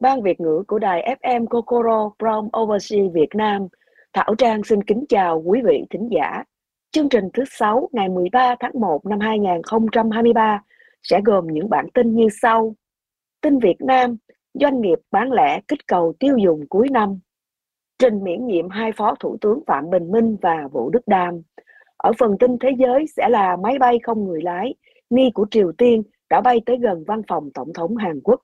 Ban Việt ngữ của đài FM Kokoro from Overseas Việt Nam. Thảo Trang xin kính chào quý vị thính giả. Chương trình thứ 6 ngày 13 tháng 1 năm 2023 sẽ gồm những bản tin như sau. Tin Việt Nam, doanh nghiệp bán lẻ kích cầu tiêu dùng cuối năm. Trình miễn nhiệm hai phó thủ tướng Phạm Bình Minh và Vũ Đức Đam. Ở phần tin thế giới sẽ là máy bay không người lái, nghi của Triều Tiên đã bay tới gần văn phòng Tổng thống Hàn Quốc.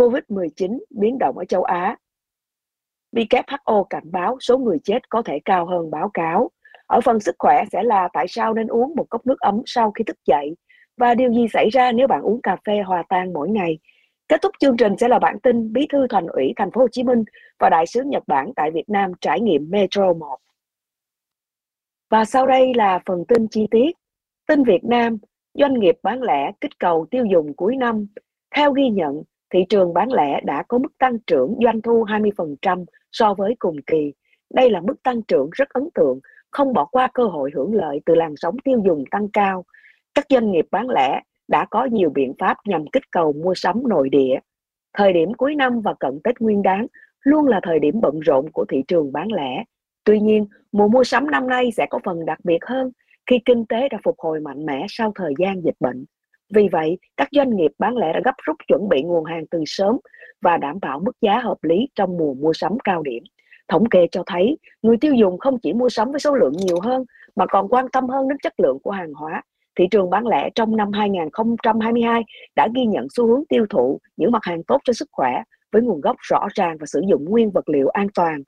COVID-19 biến động ở châu Á. WHO cảnh báo số người chết có thể cao hơn báo cáo. Ở phần sức khỏe sẽ là tại sao nên uống một cốc nước ấm sau khi thức dậy và điều gì xảy ra nếu bạn uống cà phê hòa tan mỗi ngày. Kết thúc chương trình sẽ là bản tin Bí thư Thành ủy Thành phố Hồ Chí Minh và Đại sứ Nhật Bản tại Việt Nam trải nghiệm Metro 1. Và sau đây là phần tin chi tiết. Tin Việt Nam, doanh nghiệp bán lẻ kích cầu tiêu dùng cuối năm. Theo ghi nhận, thị trường bán lẻ đã có mức tăng trưởng doanh thu 20% so với cùng kỳ. Đây là mức tăng trưởng rất ấn tượng, không bỏ qua cơ hội hưởng lợi từ làn sóng tiêu dùng tăng cao. Các doanh nghiệp bán lẻ đã có nhiều biện pháp nhằm kích cầu mua sắm nội địa. Thời điểm cuối năm và cận Tết Nguyên Đán luôn là thời điểm bận rộn của thị trường bán lẻ. Tuy nhiên, mùa mua sắm năm nay sẽ có phần đặc biệt hơn khi kinh tế đã phục hồi mạnh mẽ sau thời gian dịch bệnh. Vì vậy, các doanh nghiệp bán lẻ đã gấp rút chuẩn bị nguồn hàng từ sớm và đảm bảo mức giá hợp lý trong mùa mua sắm cao điểm. Thống kê cho thấy, người tiêu dùng không chỉ mua sắm với số lượng nhiều hơn mà còn quan tâm hơn đến chất lượng của hàng hóa. Thị trường bán lẻ trong năm 2022 đã ghi nhận xu hướng tiêu thụ những mặt hàng tốt cho sức khỏe với nguồn gốc rõ ràng và sử dụng nguyên vật liệu an toàn.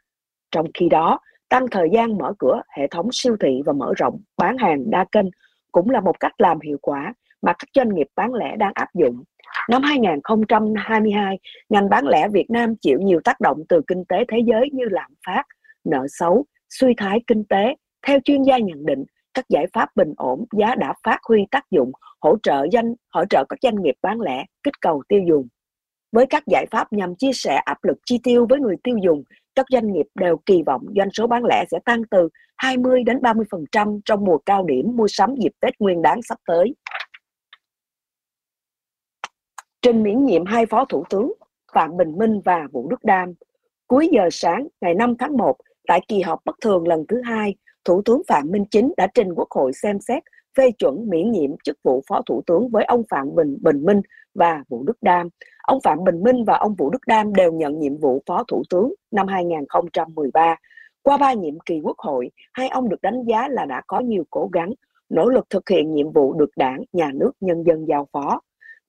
Trong khi đó, tăng thời gian mở cửa hệ thống siêu thị và mở rộng bán hàng đa kênh cũng là một cách làm hiệu quả mà các doanh nghiệp bán lẻ đang áp dụng. Năm 2022, ngành bán lẻ Việt Nam chịu nhiều tác động từ kinh tế thế giới như lạm phát, nợ xấu, suy thoái kinh tế. Theo chuyên gia nhận định, các giải pháp bình ổn giá đã phát huy tác dụng hỗ trợ doanh hỗ trợ các doanh nghiệp bán lẻ kích cầu tiêu dùng. Với các giải pháp nhằm chia sẻ áp lực chi tiêu với người tiêu dùng, các doanh nghiệp đều kỳ vọng doanh số bán lẻ sẽ tăng từ 20 đến 30% trong mùa cao điểm mua sắm dịp Tết Nguyên đán sắp tới. Trình miễn nhiệm hai phó thủ tướng Phạm Bình Minh và Vũ Đức Đam. Cuối giờ sáng ngày 5 tháng 1, tại kỳ họp bất thường lần thứ hai, Thủ tướng Phạm Minh Chính đã trình Quốc hội xem xét phê chuẩn miễn nhiệm chức vụ Phó Thủ tướng với ông Phạm Bình Bình Minh và Vũ Đức Đam. Ông Phạm Bình Minh và ông Vũ Đức Đam đều nhận nhiệm vụ Phó Thủ tướng năm 2013. Qua ba nhiệm kỳ Quốc hội, hai ông được đánh giá là đã có nhiều cố gắng, nỗ lực thực hiện nhiệm vụ được đảng, nhà nước, nhân dân giao phó.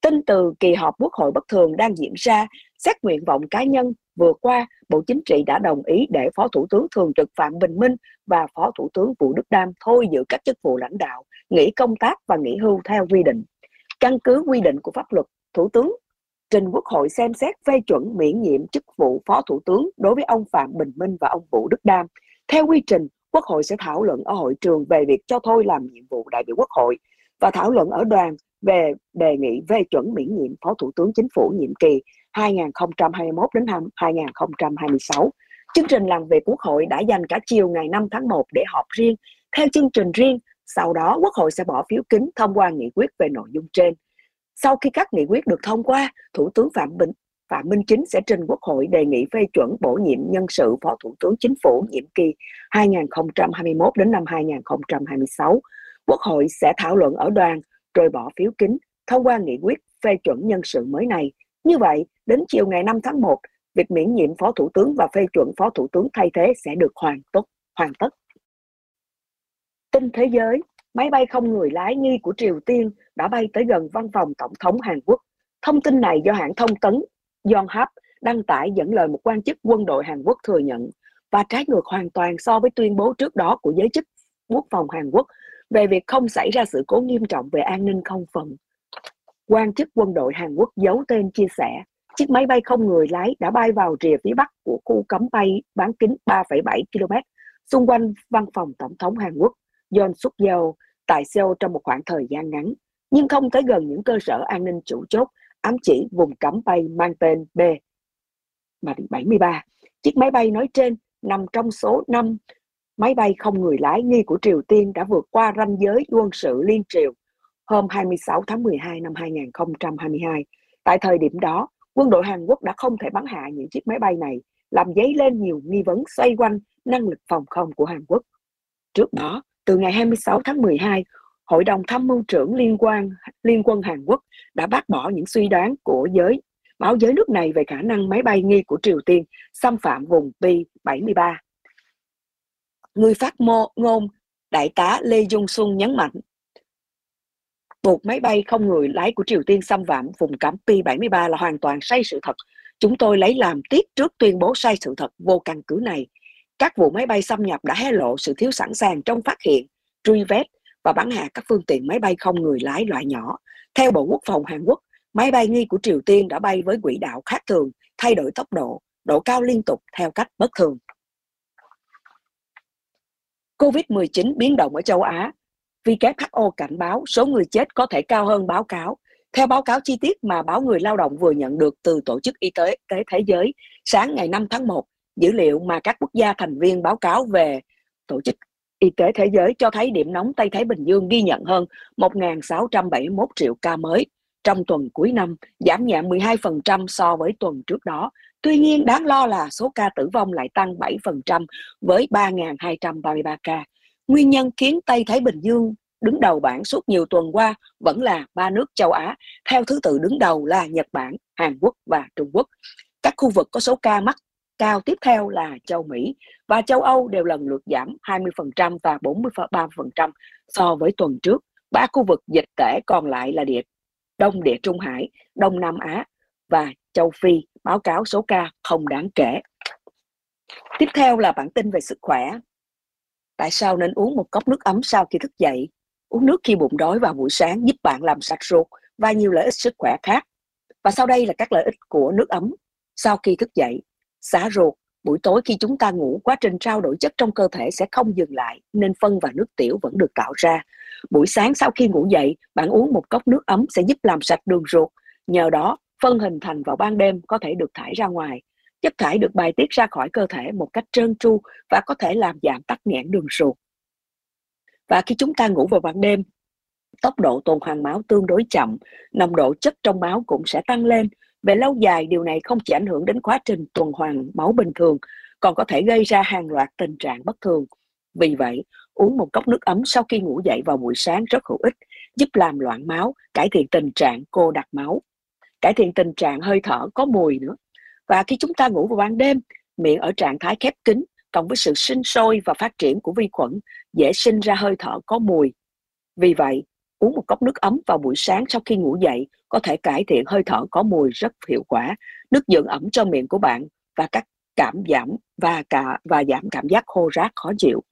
Tin từ kỳ họp Quốc hội bất thường đang diễn ra, xét nguyện vọng cá nhân vừa qua, Bộ Chính trị đã đồng ý để Phó Thủ tướng Thường trực Phạm Bình Minh và Phó Thủ tướng Vũ Đức Đam thôi giữ các chức vụ lãnh đạo, nghỉ công tác và nghỉ hưu theo quy định. Căn cứ quy định của pháp luật, Thủ tướng trình Quốc hội xem xét phê chuẩn miễn nhiệm chức vụ Phó Thủ tướng đối với ông Phạm Bình Minh và ông Vũ Đức Đam. Theo quy trình, Quốc hội sẽ thảo luận ở hội trường về việc cho thôi làm nhiệm vụ đại biểu Quốc hội và thảo luận ở đoàn về đề nghị phê chuẩn miễn nhiệm Phó Thủ tướng Chính phủ nhiệm kỳ 2021 đến 2026. Chương trình làm việc Quốc hội đã dành cả chiều ngày 5 tháng 1 để họp riêng theo chương trình riêng. Sau đó, Quốc hội sẽ bỏ phiếu kín thông qua nghị quyết về nội dung trên. Sau khi các nghị quyết được thông qua, Thủ tướng Phạm Bình Phạm Minh Chính sẽ trình Quốc hội đề nghị phê chuẩn bổ nhiệm nhân sự Phó Thủ tướng Chính phủ nhiệm kỳ 2021 đến năm 2026. Quốc hội sẽ thảo luận ở đoàn rồi bỏ phiếu kín thông qua nghị quyết phê chuẩn nhân sự mới này. Như vậy, đến chiều ngày 5 tháng 1, việc miễn nhiệm Phó Thủ tướng và phê chuẩn Phó Thủ tướng thay thế sẽ được hoàn tất. Hoàn tất. Tin thế giới, máy bay không người lái nghi của Triều Tiên đã bay tới gần văn phòng Tổng thống Hàn Quốc. Thông tin này do hãng thông tấn Yonhap đăng tải dẫn lời một quan chức quân đội Hàn Quốc thừa nhận và trái ngược hoàn toàn so với tuyên bố trước đó của giới chức quốc phòng Hàn Quốc về việc không xảy ra sự cố nghiêm trọng về an ninh không phận. Quan chức quân đội Hàn Quốc giấu tên chia sẻ, chiếc máy bay không người lái đã bay vào rìa phía bắc của khu cấm bay bán kính 3,7 km xung quanh văn phòng Tổng thống Hàn Quốc John suk yeol tại Seoul trong một khoảng thời gian ngắn, nhưng không tới gần những cơ sở an ninh chủ chốt ám chỉ vùng cấm bay mang tên B. 73. Chiếc máy bay nói trên nằm trong số 5 máy bay không người lái nghi của Triều Tiên đã vượt qua ranh giới quân sự liên triều hôm 26 tháng 12 năm 2022. Tại thời điểm đó, quân đội Hàn Quốc đã không thể bắn hạ những chiếc máy bay này, làm dấy lên nhiều nghi vấn xoay quanh năng lực phòng không của Hàn Quốc. Trước đó, từ ngày 26 tháng 12, Hội đồng Tham mưu trưởng Liên quan Liên quân Hàn Quốc đã bác bỏ những suy đoán của giới báo giới nước này về khả năng máy bay nghi của Triều Tiên xâm phạm vùng Pi-73. Người phát ngôn Đại tá Lê Dung Xuân nhấn mạnh buộc máy bay không người lái của Triều Tiên xâm phạm vùng cấm P-73 là hoàn toàn sai sự thật. Chúng tôi lấy làm tiếc trước tuyên bố sai sự thật vô căn cứ này. Các vụ máy bay xâm nhập đã hé lộ sự thiếu sẵn sàng trong phát hiện, truy vết và bắn hạ các phương tiện máy bay không người lái loại nhỏ. Theo Bộ Quốc phòng Hàn Quốc, máy bay nghi của Triều Tiên đã bay với quỹ đạo khác thường, thay đổi tốc độ, độ cao liên tục theo cách bất thường. COVID-19 biến động ở châu Á WHO cảnh báo số người chết có thể cao hơn báo cáo. Theo báo cáo chi tiết mà báo Người Lao động vừa nhận được từ Tổ chức Y tế Thế Giới sáng ngày 5 tháng 1, dữ liệu mà các quốc gia thành viên báo cáo về Tổ chức Y tế Thế giới cho thấy điểm nóng Tây Thái Bình Dương ghi nhận hơn 1.671 triệu ca mới trong tuần cuối năm, giảm nhẹ 12% so với tuần trước đó. Tuy nhiên, đáng lo là số ca tử vong lại tăng 7% với 3.233 ca. Nguyên nhân khiến Tây Thái Bình Dương đứng đầu bảng suốt nhiều tuần qua vẫn là ba nước châu Á, theo thứ tự đứng đầu là Nhật Bản, Hàn Quốc và Trung Quốc. Các khu vực có số ca mắc cao tiếp theo là châu Mỹ và châu Âu đều lần lượt giảm 20% và 43% so với tuần trước. Ba khu vực dịch tễ còn lại là địa Đông Địa Trung Hải, Đông Nam Á và châu Phi báo cáo số ca không đáng kể. Tiếp theo là bản tin về sức khỏe. Tại sao nên uống một cốc nước ấm sau khi thức dậy? Uống nước khi bụng đói vào buổi sáng giúp bạn làm sạch ruột và nhiều lợi ích sức khỏe khác. Và sau đây là các lợi ích của nước ấm sau khi thức dậy. Xả ruột, buổi tối khi chúng ta ngủ, quá trình trao đổi chất trong cơ thể sẽ không dừng lại, nên phân và nước tiểu vẫn được tạo ra. Buổi sáng sau khi ngủ dậy, bạn uống một cốc nước ấm sẽ giúp làm sạch đường ruột. Nhờ đó, phân hình thành vào ban đêm có thể được thải ra ngoài. Chất thải được bài tiết ra khỏi cơ thể một cách trơn tru và có thể làm giảm tắc nghẽn đường ruột. Và khi chúng ta ngủ vào ban đêm, tốc độ tuần hoàn máu tương đối chậm, nồng độ chất trong máu cũng sẽ tăng lên. Về lâu dài, điều này không chỉ ảnh hưởng đến quá trình tuần hoàn máu bình thường, còn có thể gây ra hàng loạt tình trạng bất thường. Vì vậy, uống một cốc nước ấm sau khi ngủ dậy vào buổi sáng rất hữu ích, giúp làm loạn máu, cải thiện tình trạng cô đặc máu, cải thiện tình trạng hơi thở có mùi nữa. Và khi chúng ta ngủ vào ban đêm, miệng ở trạng thái khép kín, cộng với sự sinh sôi và phát triển của vi khuẩn, dễ sinh ra hơi thở có mùi. Vì vậy, uống một cốc nước ấm vào buổi sáng sau khi ngủ dậy có thể cải thiện hơi thở có mùi rất hiệu quả, nước dưỡng ẩm cho miệng của bạn và các cảm giảm và cả và giảm cảm giác khô rát khó chịu.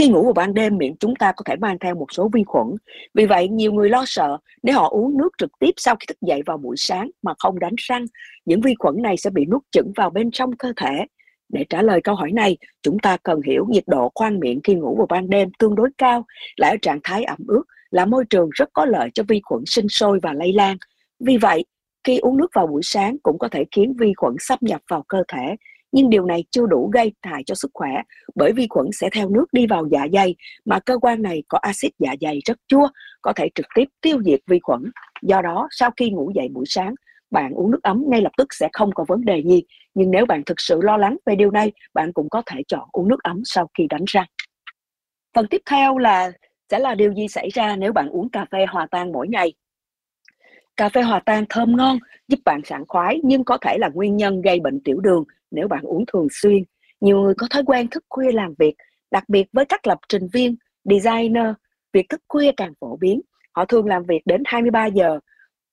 Khi ngủ vào ban đêm, miệng chúng ta có thể mang theo một số vi khuẩn. Vì vậy, nhiều người lo sợ nếu họ uống nước trực tiếp sau khi thức dậy vào buổi sáng mà không đánh răng, những vi khuẩn này sẽ bị nuốt chửng vào bên trong cơ thể. Để trả lời câu hỏi này, chúng ta cần hiểu nhiệt độ khoang miệng khi ngủ vào ban đêm tương đối cao, lại ở trạng thái ẩm ướt, là môi trường rất có lợi cho vi khuẩn sinh sôi và lây lan. Vì vậy, khi uống nước vào buổi sáng cũng có thể khiến vi khuẩn xâm nhập vào cơ thể, nhưng điều này chưa đủ gây hại cho sức khỏe bởi vi khuẩn sẽ theo nước đi vào dạ dày mà cơ quan này có axit dạ dày rất chua có thể trực tiếp tiêu diệt vi khuẩn. Do đó sau khi ngủ dậy buổi sáng bạn uống nước ấm ngay lập tức sẽ không có vấn đề gì. Nhưng nếu bạn thực sự lo lắng về điều này bạn cũng có thể chọn uống nước ấm sau khi đánh răng. Phần tiếp theo là sẽ là điều gì xảy ra nếu bạn uống cà phê hòa tan mỗi ngày? Cà phê hòa tan thơm ngon, giúp bạn sảng khoái nhưng có thể là nguyên nhân gây bệnh tiểu đường nếu bạn uống thường xuyên. Nhiều người có thói quen thức khuya làm việc, đặc biệt với các lập trình viên, designer, việc thức khuya càng phổ biến. Họ thường làm việc đến 23 giờ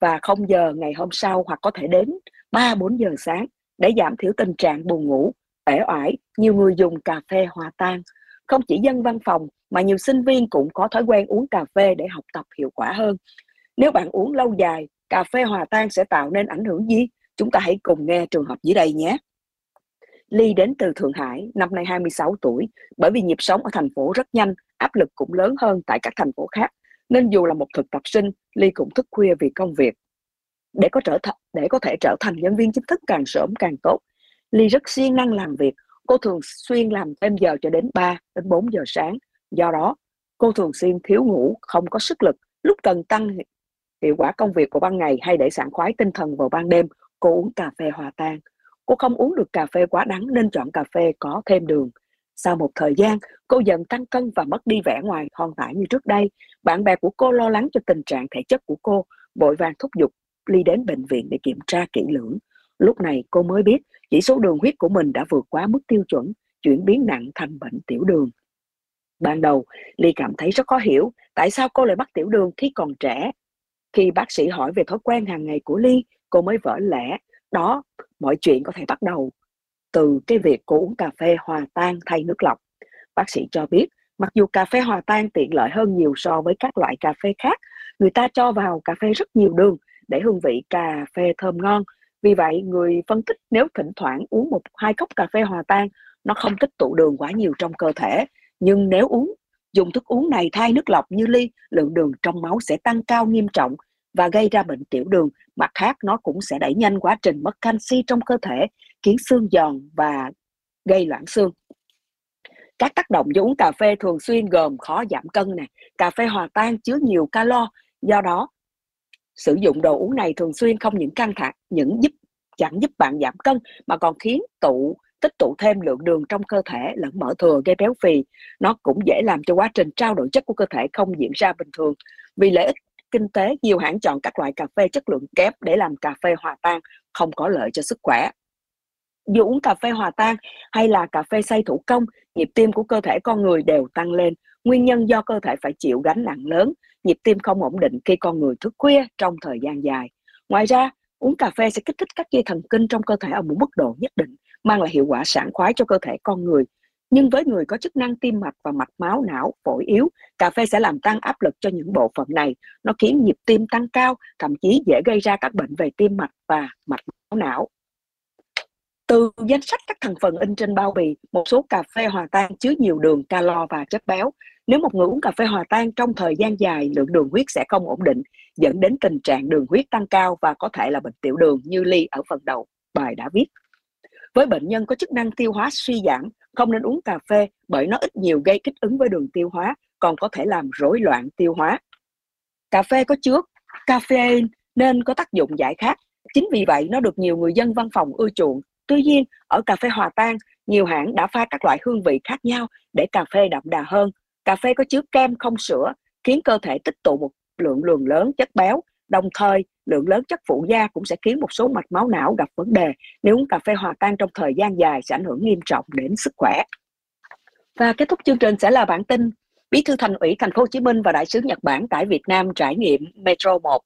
và 0 giờ ngày hôm sau hoặc có thể đến 3-4 giờ sáng để giảm thiểu tình trạng buồn ngủ, uể oải. Nhiều người dùng cà phê hòa tan. Không chỉ dân văn phòng mà nhiều sinh viên cũng có thói quen uống cà phê để học tập hiệu quả hơn. Nếu bạn uống lâu dài, cà phê hòa tan sẽ tạo nên ảnh hưởng gì? Chúng ta hãy cùng nghe trường hợp dưới đây nhé. Ly đến từ Thượng Hải, năm nay 26 tuổi, bởi vì nhịp sống ở thành phố rất nhanh, áp lực cũng lớn hơn tại các thành phố khác, nên dù là một thực tập sinh, Ly cũng thức khuya vì công việc. Để có trở th- để có thể trở thành nhân viên chính thức càng sớm càng tốt, Ly rất siêng năng làm việc, cô thường xuyên làm thêm giờ cho đến 3 đến 4 giờ sáng. Do đó, cô thường xuyên thiếu ngủ, không có sức lực, lúc cần tăng hiệu quả công việc của ban ngày hay để sảng khoái tinh thần vào ban đêm, cô uống cà phê hòa tan. Cô không uống được cà phê quá đắng nên chọn cà phê có thêm đường. Sau một thời gian, cô dần tăng cân và mất đi vẻ ngoài thon thả như trước đây. Bạn bè của cô lo lắng cho tình trạng thể chất của cô, vội vàng thúc giục Ly đến bệnh viện để kiểm tra kỹ lưỡng. Lúc này cô mới biết chỉ số đường huyết của mình đã vượt quá mức tiêu chuẩn, chuyển biến nặng thành bệnh tiểu đường. Ban đầu, Ly cảm thấy rất khó hiểu tại sao cô lại mắc tiểu đường khi còn trẻ. Khi bác sĩ hỏi về thói quen hàng ngày của Ly, cô mới vỡ lẽ. Đó, mọi chuyện có thể bắt đầu từ cái việc cô uống cà phê hòa tan thay nước lọc. Bác sĩ cho biết, mặc dù cà phê hòa tan tiện lợi hơn nhiều so với các loại cà phê khác, người ta cho vào cà phê rất nhiều đường để hương vị cà phê thơm ngon. Vì vậy, người phân tích nếu thỉnh thoảng uống một hai cốc cà phê hòa tan, nó không tích tụ đường quá nhiều trong cơ thể. Nhưng nếu uống dùng thức uống này thay nước lọc như ly, lượng đường trong máu sẽ tăng cao nghiêm trọng và gây ra bệnh tiểu đường. Mặt khác, nó cũng sẽ đẩy nhanh quá trình mất canxi trong cơ thể, khiến xương giòn và gây loãng xương. Các tác động do uống cà phê thường xuyên gồm khó giảm cân này, cà phê hòa tan chứa nhiều calo, do đó sử dụng đồ uống này thường xuyên không những căng thẳng, những giúp chẳng giúp bạn giảm cân mà còn khiến tụ tích tụ thêm lượng đường trong cơ thể lẫn mỡ thừa gây béo phì. Nó cũng dễ làm cho quá trình trao đổi chất của cơ thể không diễn ra bình thường. Vì lợi ích kinh tế, nhiều hãng chọn các loại cà phê chất lượng kém để làm cà phê hòa tan, không có lợi cho sức khỏe. Dù uống cà phê hòa tan hay là cà phê xay thủ công, nhịp tim của cơ thể con người đều tăng lên. Nguyên nhân do cơ thể phải chịu gánh nặng lớn, nhịp tim không ổn định khi con người thức khuya trong thời gian dài. Ngoài ra, uống cà phê sẽ kích thích các dây thần kinh trong cơ thể ở một mức độ nhất định, mang lại hiệu quả sảng khoái cho cơ thể con người. Nhưng với người có chức năng tim mạch và mạch máu não, phổi yếu, cà phê sẽ làm tăng áp lực cho những bộ phận này. Nó khiến nhịp tim tăng cao, thậm chí dễ gây ra các bệnh về tim mạch và mạch máu não. Từ danh sách các thành phần in trên bao bì, một số cà phê hòa tan chứa nhiều đường, calo và chất béo. Nếu một người uống cà phê hòa tan trong thời gian dài, lượng đường huyết sẽ không ổn định, dẫn đến tình trạng đường huyết tăng cao và có thể là bệnh tiểu đường như Ly ở phần đầu bài đã viết. Với bệnh nhân có chức năng tiêu hóa suy giảm, không nên uống cà phê bởi nó ít nhiều gây kích ứng với đường tiêu hóa, còn có thể làm rối loạn tiêu hóa. Cà phê có chứa caffeine nên có tác dụng giải khát. Chính vì vậy nó được nhiều người dân văn phòng ưa chuộng. Tuy nhiên, ở cà phê hòa tan, nhiều hãng đã pha các loại hương vị khác nhau để cà phê đậm đà hơn. Cà phê có chứa kem không sữa, khiến cơ thể tích tụ một lượng lượng lớn chất béo, đồng thời lượng lớn chất phụ gia cũng sẽ khiến một số mạch máu não gặp vấn đề nếu uống cà phê hòa tan trong thời gian dài sẽ ảnh hưởng nghiêm trọng đến sức khỏe. Và kết thúc chương trình sẽ là bản tin Bí thư Thành ủy Thành phố Hồ Chí Minh và đại sứ Nhật Bản tại Việt Nam trải nghiệm Metro 1.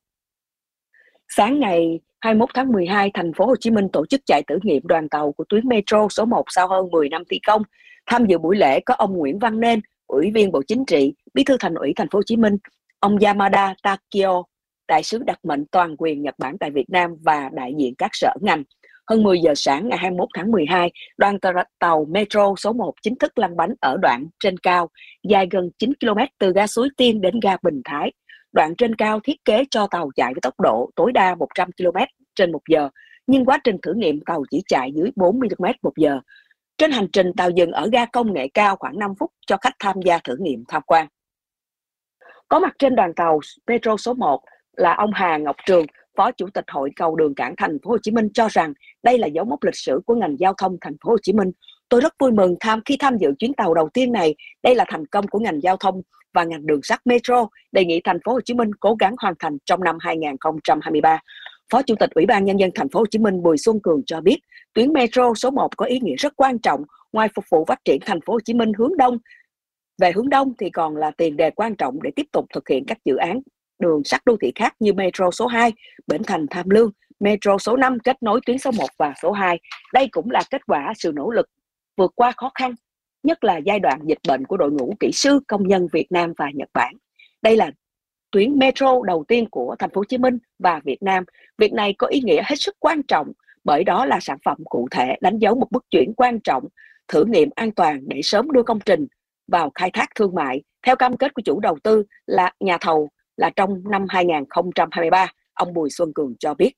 Sáng ngày 21 tháng 12, Thành phố Hồ Chí Minh tổ chức chạy thử nghiệm đoàn tàu của tuyến Metro số 1 sau hơn 10 năm thi công. Tham dự buổi lễ có ông Nguyễn Văn Nên, Ủy viên Bộ Chính trị, Bí thư Thành ủy Thành phố Hồ Chí Minh, ông Yamada Takio, đại sứ đặc mệnh toàn quyền Nhật Bản tại Việt Nam và đại diện các sở ngành. Hơn 10 giờ sáng ngày 21 tháng 12, đoàn tàu Metro số 1 chính thức lăn bánh ở đoạn trên cao, dài gần 9 km từ ga Suối Tiên đến ga Bình Thái. Đoạn trên cao thiết kế cho tàu chạy với tốc độ tối đa 100 km trên một giờ, nhưng quá trình thử nghiệm tàu chỉ chạy dưới 40 km một giờ. Trên hành trình tàu dừng ở ga công nghệ cao khoảng 5 phút cho khách tham gia thử nghiệm tham quan. Có mặt trên đoàn tàu Metro số 1 là ông Hà Ngọc Trường, Phó Chủ tịch Hội Cầu Đường Cảng Thành phố Hồ Chí Minh cho rằng đây là dấu mốc lịch sử của ngành giao thông Thành phố Hồ Chí Minh. Tôi rất vui mừng tham khi tham dự chuyến tàu đầu tiên này. Đây là thành công của ngành giao thông và ngành đường sắt Metro. Đề nghị Thành phố Hồ Chí Minh cố gắng hoàn thành trong năm 2023. Phó Chủ tịch Ủy ban nhân dân Thành phố Hồ Chí Minh Bùi Xuân Cường cho biết, tuyến Metro số 1 có ý nghĩa rất quan trọng ngoài phục vụ phát triển Thành phố Hồ Chí Minh hướng đông. Về hướng đông thì còn là tiền đề quan trọng để tiếp tục thực hiện các dự án đường sắt đô thị khác như Metro số 2, Bến Thành Tham Lương, Metro số 5 kết nối tuyến số 1 và số 2. Đây cũng là kết quả sự nỗ lực vượt qua khó khăn, nhất là giai đoạn dịch bệnh của đội ngũ kỹ sư công nhân Việt Nam và Nhật Bản. Đây là tuyến metro đầu tiên của thành phố Hồ Chí Minh và Việt Nam. Việc này có ý nghĩa hết sức quan trọng bởi đó là sản phẩm cụ thể đánh dấu một bước chuyển quan trọng thử nghiệm an toàn để sớm đưa công trình vào khai thác thương mại theo cam kết của chủ đầu tư là nhà thầu là trong năm 2023, ông Bùi Xuân Cường cho biết.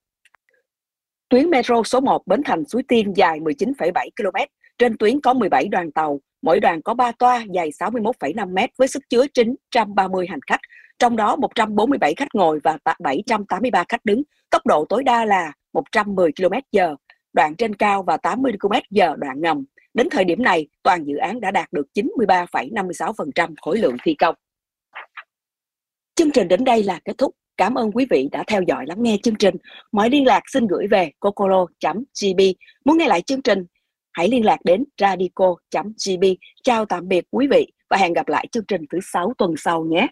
Tuyến metro số 1 Bến Thành Suối Tiên dài 19,7 km, trên tuyến có 17 đoàn tàu, mỗi đoàn có 3 toa dài 61,5 m với sức chứa 930 hành khách. trong đó 147 khách ngồi và 783 khách đứng. Tốc độ tối đa là 110 km/h, đoạn trên cao và 80 km/h đoạn ngầm. Đến thời điểm này, toàn dự án đã đạt được 93,56% khối lượng thi công. Chương trình đến đây là kết thúc. Cảm ơn quý vị đã theo dõi lắng nghe chương trình. Mọi liên lạc xin gửi về cocolo.gb. Muốn nghe lại chương trình, hãy liên lạc đến radico.gb. Chào tạm biệt quý vị và hẹn gặp lại chương trình thứ sáu tuần sau nhé.